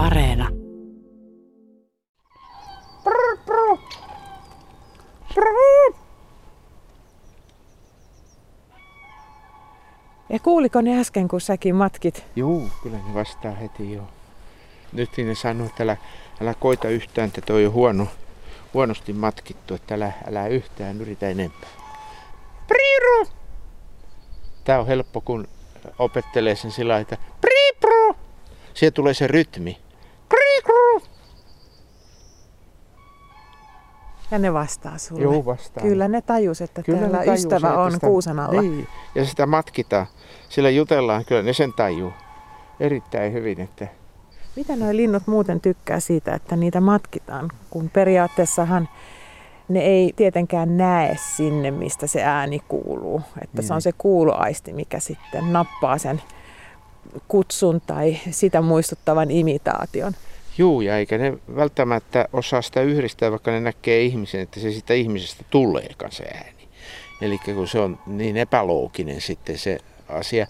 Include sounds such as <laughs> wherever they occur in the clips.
Areena. Ja kuuliko ne äsken, kun säkin matkit? Juu, kyllä ne vastaa heti joo. Nyt ne sanoo, että älä, älä koita yhtään, että toi on huono, huonosti matkittu, että älä, älä yhtään yritä enempää. Priiru! Tää on helppo, kun opettelee sen sillä että priipru! Siihen tulee se rytmi. Ja ne vastaa sulle. Joo, vastaa. Kyllä ne tajus, että Kyllä täällä ne tajuu ystävä on sitä- kuusen alla. Niin, ja sitä matkitaan. Sillä jutellaan, kyllä ne sen tajuu. Erittäin hyvin, että Mitä nuo linnut muuten tykkää siitä, että niitä matkitaan? Kun periaatteessahan ne ei tietenkään näe sinne, mistä se ääni kuuluu. Että se on Niin. se kuuloaisti, mikä sitten nappaa sen kutsun tai sitä muistuttavan imitaation. Juu, ja eikä ne välttämättä osaa sitä yhdistää, vaikka ne näkee ihmisen, että se sitä ihmisestä tuleekaan se ääni. Eli kun se on niin epälooginen sitten se asia.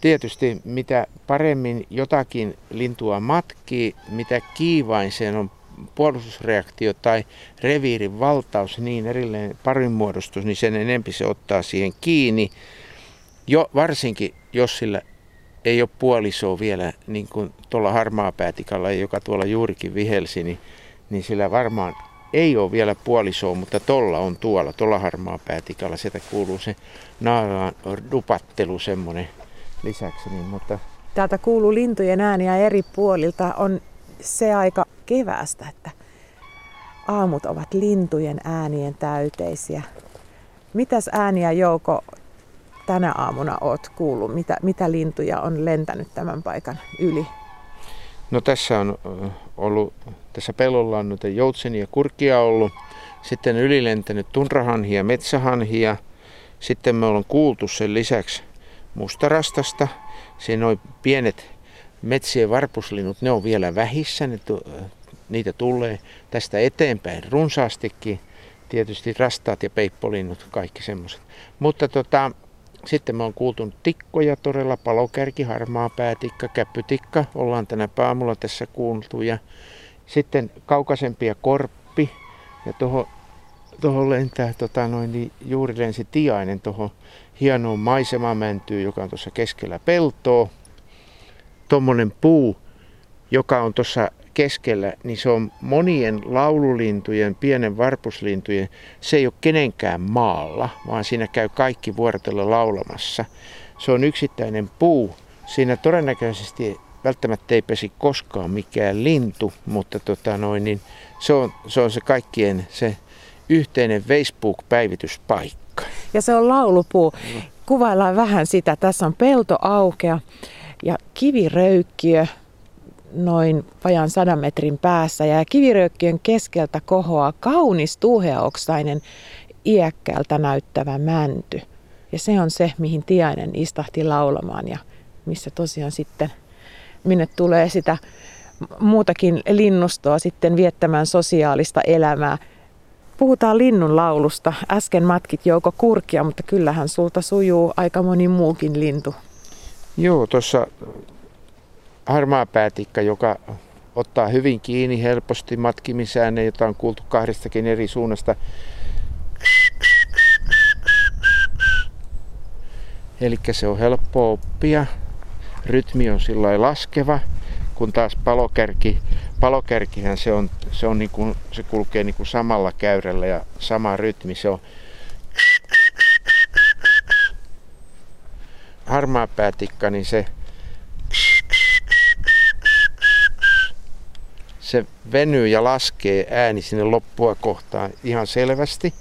Tietysti mitä paremmin jotakin lintua matkii, mitä kiivain sen on puolustusreaktio tai reviirin valtaus, niin erilleen parinmuodostus, niin sen enempi se ottaa siihen kiinni. Jo varsinkin, jos sillä ei ole puolisoa vielä, niin kuin tuolla harmaapäätikalla, joka tuolla juurikin vihelsi, niin, niin sillä varmaan ei ole vielä puolisoa, mutta tuolla on tuolla, tuolla harmaapäätikalla. Sieltä kuuluu se naaran dupattelu semmoinen lisäksi. Niin, mutta Täältä kuuluu lintujen ääniä eri puolilta. On se aika kevästä, että aamut ovat lintujen äänien täyteisiä. Mitäs ääniä Jouko tänä aamuna oot kuullut? Mitä, mitä lintuja on lentänyt tämän paikan yli? No tässä on ollut, tässä pellolla on noita joutsenia ja kurkia ollut. Sitten ylilentänyt tunrahanhia, metsähanhia. Sitten me ollaan kuultu sen lisäksi mustarastasta. Siinä on pienet metsien varpuslinnut, ne on vielä vähissä, ne tu- niitä tulee tästä eteenpäin runsaastikin. Tietysti rastaat ja peippolinnut, kaikki semmoiset. Mutta tota, sitten me on kuultu tikkoja todella, palokärki, harmaa päätikka, käppytikka, ollaan tänä aamulla tässä kuultu. Ja sitten kaukaisempia korppi ja tuohon toho lentää tota noin, niin juuri lensi tiainen tuohon hienoon maisemamäntyyn, joka on tuossa keskellä peltoa. Tuommoinen puu, joka on tuossa keskellä, niin se on monien laululintujen, pienen varpuslintujen, se ei ole kenenkään maalla, vaan siinä käy kaikki vuorotella laulamassa. Se on yksittäinen puu. Siinä todennäköisesti välttämättä ei pesi koskaan mikään lintu, mutta tota noin, niin se, on, se on se kaikkien se yhteinen Facebook-päivityspaikka. Ja se on laulupuu. Kuvaillaan vähän sitä. Tässä on pelto aukea ja kiviröykkiö noin vajan sadan metrin päässä. Ja kiviröykkiön keskeltä kohoaa kaunis tuuheaoksainen iäkkäältä näyttävä mänty. Ja se on se, mihin Tiainen istahti laulamaan ja missä tosiaan sitten, minne tulee sitä muutakin linnustoa sitten viettämään sosiaalista elämää. Puhutaan linnun laulusta. Äsken matkit Jouko Kurkia, mutta kyllähän sulta sujuu aika moni muukin lintu. Joo, tuossa harmaa päätikka, joka ottaa hyvin kiinni helposti matkimisään, jota on kuultu kahdestakin eri suunnasta. Eli se on helppo oppia. Rytmi on sillä laskeva, kun taas palokärki, palokärkihän se on, se, on niin kuin, se kulkee niin kuin samalla käyrällä ja sama rytmi. Se on harmaa päätikka, niin se se venyy ja laskee ääni sinne loppua kohtaan ihan selvästi.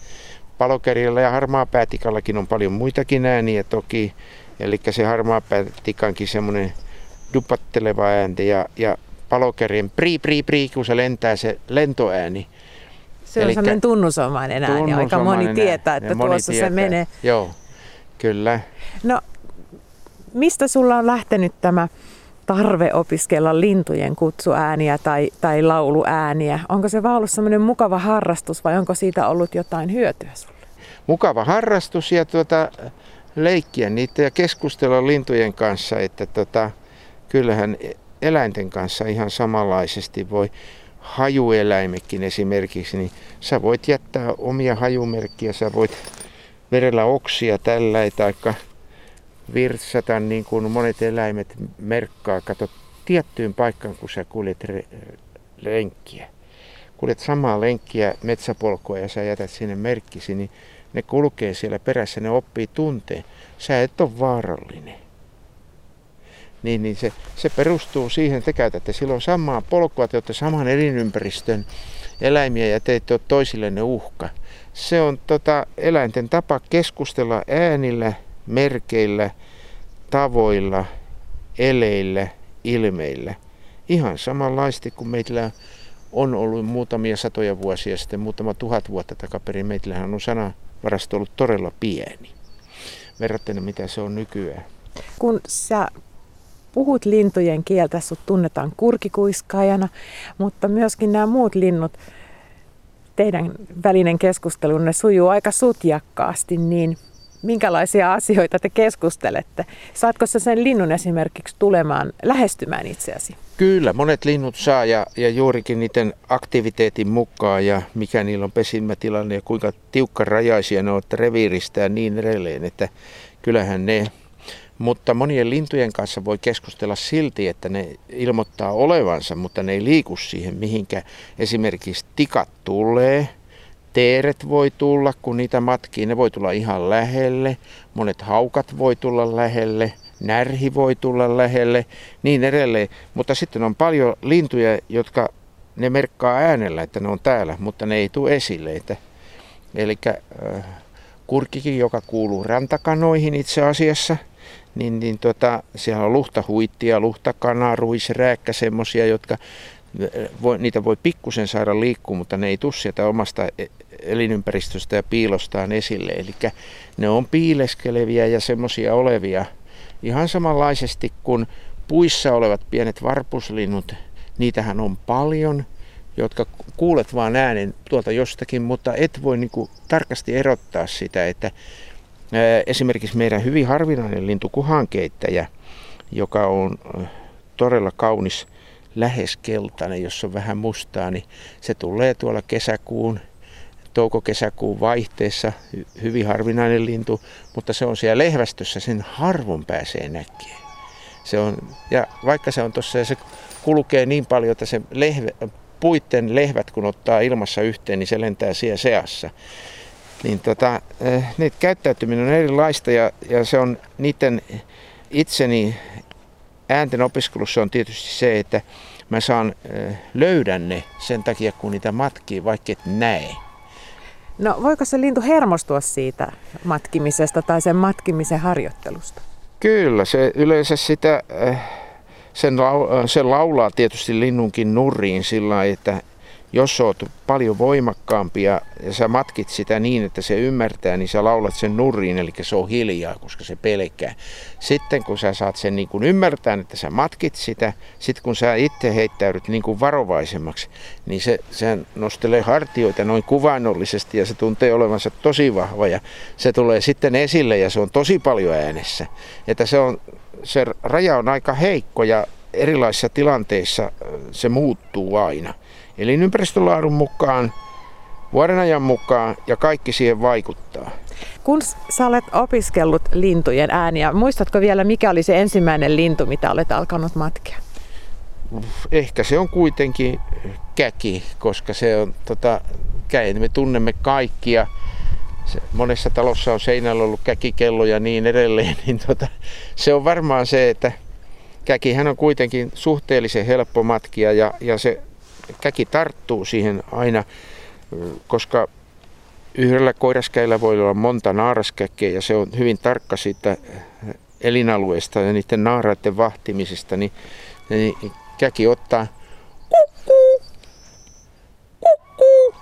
Palokärjellä ja harmaapäätikallakin on paljon muitakin ääniä toki. Eli se harmaapäätikankin semmoinen dupatteleva äänti ja, ja palokärjen pri pri pri, kun se lentää se lentoääni. Se on sellainen tunnusomainen ääni. Aika moni tunnusomainen tietää, ääni. että moni tuossa se tietää. menee. Joo, kyllä. No, mistä sulla on lähtenyt tämä tarve opiskella lintujen kutsuääniä tai, tai lauluääniä? Onko se vaan ollut semmoinen mukava harrastus vai onko siitä ollut jotain hyötyä sulle? Mukava harrastus ja tuota, leikkiä niitä ja keskustella lintujen kanssa, että tota, kyllähän eläinten kanssa ihan samanlaisesti. Voi hajueläimekin esimerkiksi, niin sä voit jättää omia hajumerkkiä, sä voit verellä oksia tällä, taikka virtsata niin kuin monet eläimet merkkaa. Kato tiettyyn paikkaan, kun sä kuljet re- lenkkiä. Kuljet samaa lenkkiä metsäpolkua ja sä jätät sinne merkkisi, niin ne kulkee siellä perässä, ne oppii tunteen. Sä et ole vaarallinen. Niin, niin se, se perustuu siihen, että te käytätte silloin samaa polkua, te olette saman elinympäristön eläimiä ja te ette ole toisillenne uhka. Se on tota, eläinten tapa keskustella äänillä, merkeillä, tavoilla, eleillä, ilmeillä. Ihan samanlaisesti kuin meillä on ollut muutamia satoja vuosia sitten, muutama tuhat vuotta takaperin. Meillähän on sanavarasto ollut todella pieni verrattuna mitä se on nykyään. Kun sä puhut lintujen kieltä, sut tunnetaan kurkikuiskaajana, mutta myöskin nämä muut linnut, teidän välinen keskustelunne sujuu aika sutjakkaasti, niin minkälaisia asioita te keskustelette? Saatko sä sen linnun esimerkiksi tulemaan lähestymään itseäsi? Kyllä, monet linnut saa ja, ja juurikin niiden aktiviteetin mukaan ja mikä niillä on pesimätilanne ja kuinka tiukkarajaisia ne ovat reviiristä ja niin edelleen, että kyllähän ne mutta monien lintujen kanssa voi keskustella silti, että ne ilmoittaa olevansa, mutta ne ei liiku siihen, mihinkä esimerkiksi tikat tulee. Teeret voi tulla, kun niitä matkii, ne voi tulla ihan lähelle. Monet haukat voi tulla lähelle, närhi voi tulla lähelle, niin edelleen. Mutta sitten on paljon lintuja, jotka ne merkkaa äänellä, että ne on täällä, mutta ne ei tule esille. Että, eli äh, kurkikin, joka kuuluu rantakanoihin itse asiassa – niin, niin tota, siellä on luhtahuittia, luhtakana, ruisrääkkä, semmoisia, jotka voi, niitä voi pikkusen saada liikkua, mutta ne ei tule sieltä omasta e, elinympäristöstä ja piilostaan esille. Eli ne on piileskeleviä ja semmoisia olevia ihan samanlaisesti kuin puissa olevat pienet varpuslinnut. Niitähän on paljon, jotka kuulet vaan äänen tuolta jostakin, mutta et voi niinku tarkasti erottaa sitä, että Esimerkiksi meidän hyvin harvinainen lintu kuhankeittäjä, joka on todella kaunis lähes keltainen, jos on vähän mustaa, niin se tulee tuolla kesäkuun, touko-kesäkuun vaihteessa, hyvin harvinainen lintu, mutta se on siellä lehvästössä, sen harvon pääsee näkemään. Se on, ja vaikka se on tuossa ja se kulkee niin paljon, että se lehve, puitten lehvät kun ottaa ilmassa yhteen, niin se lentää siellä seassa niin tota, eh, niitä käyttäytyminen on erilaista ja, ja se on niiden itseni äänten opiskelussa on tietysti se, että mä saan eh, löydän ne sen takia, kun niitä matkii, vaikka et näe. No voiko se lintu hermostua siitä matkimisesta tai sen matkimisen harjoittelusta? Kyllä, se yleensä sitä, eh, sen, se laulaa tietysti linnunkin nurriin sillä että jos oot paljon voimakkaampi ja, ja sä matkit sitä niin, että se ymmärtää, niin sä laulat sen nurriin, eli se on hiljaa, koska se pelkää. Sitten kun sä saat sen niin kuin ymmärtää, että sä matkit sitä, sitten kun sä itse heittäydyt niin kuin varovaisemmaksi, niin se, se nostelee hartioita noin kuvainnollisesti ja se tuntee olevansa tosi vahva ja se tulee sitten esille ja se on tosi paljon äänessä. Että se, on, se raja on aika heikko ja erilaisissa tilanteissa se muuttuu aina elinympäristölaadun mukaan, vuodenajan mukaan ja kaikki siihen vaikuttaa. Kun sä olet opiskellut lintujen ääniä, muistatko vielä mikä oli se ensimmäinen lintu, mitä olet alkanut matkia? Ehkä se on kuitenkin käki, koska se on tota, käy. Me tunnemme kaikkia. Se, monessa talossa on seinällä ollut käkikello ja niin edelleen. <laughs> Niin tota, se on varmaan se, että käkihän on kuitenkin suhteellisen helppo matkia ja, ja se käki tarttuu siihen aina, koska yhdellä koiraskäillä voi olla monta naaraskäkkeä ja se on hyvin tarkka siitä elinalueesta ja niiden naaraiden vahtimisesta, niin, niin käki ottaa kukku, kukku,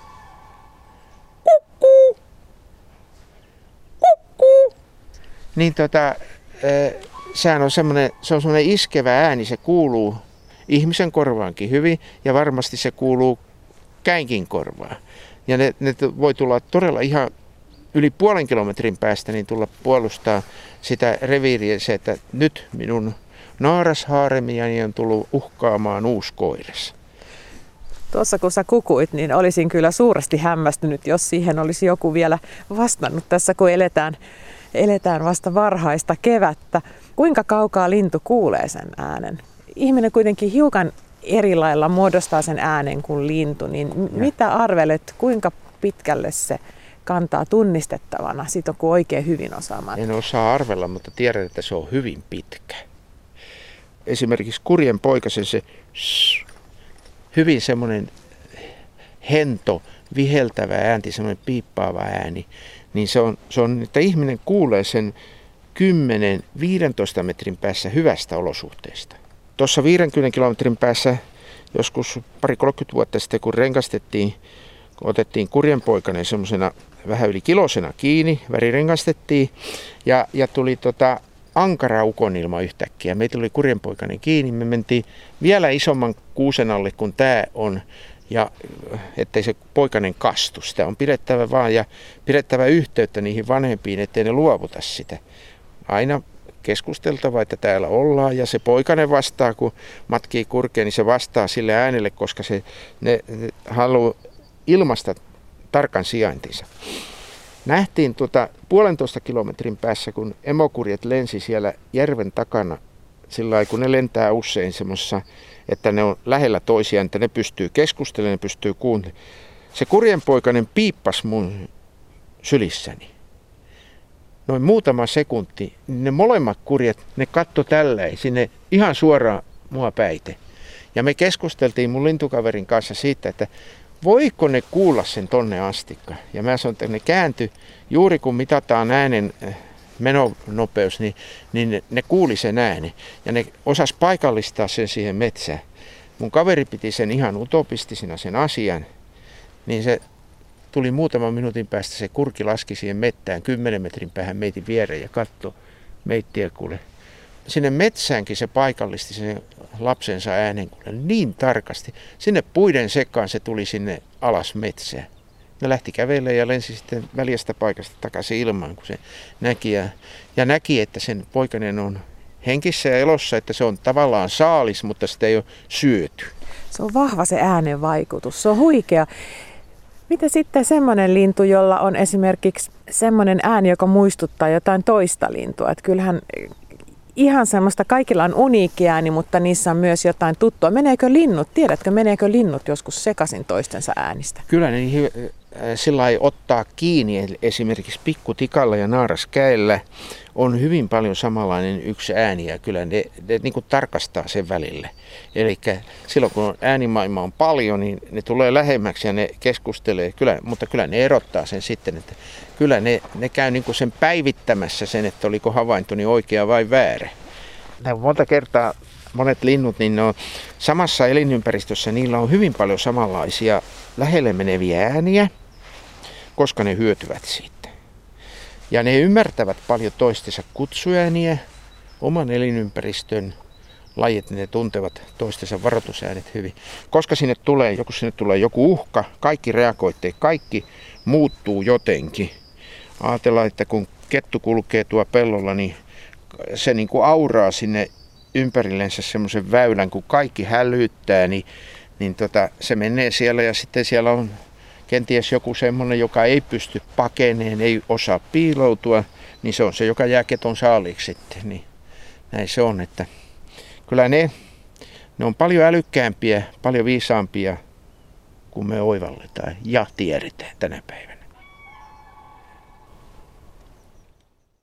kukku, kukku. Niin tota, sehän on semmoinen, se on semmoinen iskevä ääni, se kuuluu ihmisen korvaankin hyvin ja varmasti se kuuluu käinkin korvaan. Ja ne, ne voi tulla todella ihan yli puolen kilometrin päästä niin tulla puolustaa sitä reviiriä se, että nyt minun naarashaaremia, niin on tullut uhkaamaan uuskoires. Tuossa kun sä kukuit, niin olisin kyllä suuresti hämmästynyt, jos siihen olisi joku vielä vastannut tässä, kun eletään, eletään vasta varhaista kevättä. Kuinka kaukaa lintu kuulee sen äänen? Ihminen kuitenkin hiukan eri lailla muodostaa sen äänen kuin lintu, niin ja. mitä arvelet, kuinka pitkälle se kantaa tunnistettavana, siitä on oikein hyvin osaamaan? En osaa arvella, mutta tiedän, että se on hyvin pitkä. Esimerkiksi kurjen poikasen se hyvin semmoinen hento, viheltävä äänti, semmoinen piippaava ääni, niin se on, se on, että ihminen kuulee sen 10-15 metrin päässä hyvästä olosuhteesta. Tuossa 50 kilometrin päässä joskus pari 30 vuotta sitten, kun renkastettiin, kun otettiin kurjenpoikainen semmoisena vähän yli kilosena kiinni, värirengastettiin ja, ja tuli tota ankara ukonilma yhtäkkiä. Meitä tuli kurjenpoikainen kiinni, me mentiin vielä isomman kuusen alle kuin tämä on ja ettei se poikainen kastu. Sitä on pidettävä vaan ja pidettävä yhteyttä niihin vanhempiin, ettei ne luovuta sitä. Aina keskusteltava, että täällä ollaan ja se poikainen vastaa, kun matkii kurkeen, niin se vastaa sille äänelle, koska se, ne, ne haluaa ilmasta tarkan sijaintinsa. Nähtiin tuota puolentoista kilometrin päässä, kun emokurjet lensi siellä järven takana, sillä kun ne lentää usein semmoisessa, että ne on lähellä toisiaan, että ne pystyy keskustelemaan, ne pystyy kuuntelemaan. Se kurjenpoikainen piippas mun sylissäni noin muutama sekunti, niin ne molemmat kurjet, ne katto tälleen sinne ihan suoraan mua päite. Ja me keskusteltiin mun lintukaverin kanssa siitä, että voiko ne kuulla sen tonne astikka. Ja mä sanoin, että ne käänty juuri kun mitataan äänen eh, menonopeus, niin, niin ne, ne kuuli sen ääni. Ja ne osas paikallistaa sen siihen metsään. Mun kaveri piti sen ihan utopistisena sen asian. Niin se tuli muutaman minuutin päästä se kurki laski siihen mettään 10 metrin päähän meitin viereen ja katto meittiä kuule. Sinne metsäänkin se paikallisti sen lapsensa äänen kuule niin tarkasti. Sinne puiden sekaan se tuli sinne alas metsään. Ne lähti kävelemään ja lensi sitten väljästä paikasta takaisin ilmaan, kun se näki. Ja, ja näki, että sen poikainen on henkissä ja elossa, että se on tavallaan saalis, mutta sitä ei ole syöty. Se on vahva se äänen vaikutus. Se on huikea. Mitä sitten semmoinen lintu, jolla on esimerkiksi semmoinen ääni, joka muistuttaa jotain toista lintua? Että kyllähän ihan semmoista, kaikilla on uniikki ääni, mutta niissä on myös jotain tuttua. Meneekö linnut, tiedätkö, meneekö linnut joskus sekaisin toistensa äänistä? Kyllä ne sillä ottaa kiinni esimerkiksi pikkutikalla ja naaraskäellä on hyvin paljon samanlainen yksi ääni ja kyllä ne, ne niin kuin tarkastaa sen välille. Eli silloin kun äänimaailma on paljon, niin ne tulee lähemmäksi ja ne keskustelee, kyllä, mutta kyllä ne erottaa sen sitten, että kyllä ne, ne käy niin kuin sen päivittämässä sen, että oliko havaintoni oikea vai väärä. Monta kertaa monet linnut, niin ne on samassa elinympäristössä, niillä on hyvin paljon samanlaisia lähelle meneviä ääniä, koska ne hyötyvät siitä. Ja ne ymmärtävät paljon toistensa kutsuääniä, oman elinympäristön lajit, niin ne tuntevat toistensa varoitusäänet hyvin. Koska sinne tulee, joku sinne tulee joku uhka, kaikki reagoitte, kaikki muuttuu jotenkin. Ajatellaan, että kun kettu kulkee tuo pellolla, niin se niin kuin auraa sinne ympärillensä semmoisen väylän, kun kaikki hälyttää, niin, niin tota, se menee siellä ja sitten siellä on kenties joku semmoinen, joka ei pysty pakeneen, ei osaa piiloutua, niin se on se, joka jää keton saaliksi sitten. Niin näin se on, että kyllä ne, ne on paljon älykkäämpiä, paljon viisaampia kuin me oivalletaan ja tiedetään tänä päivänä.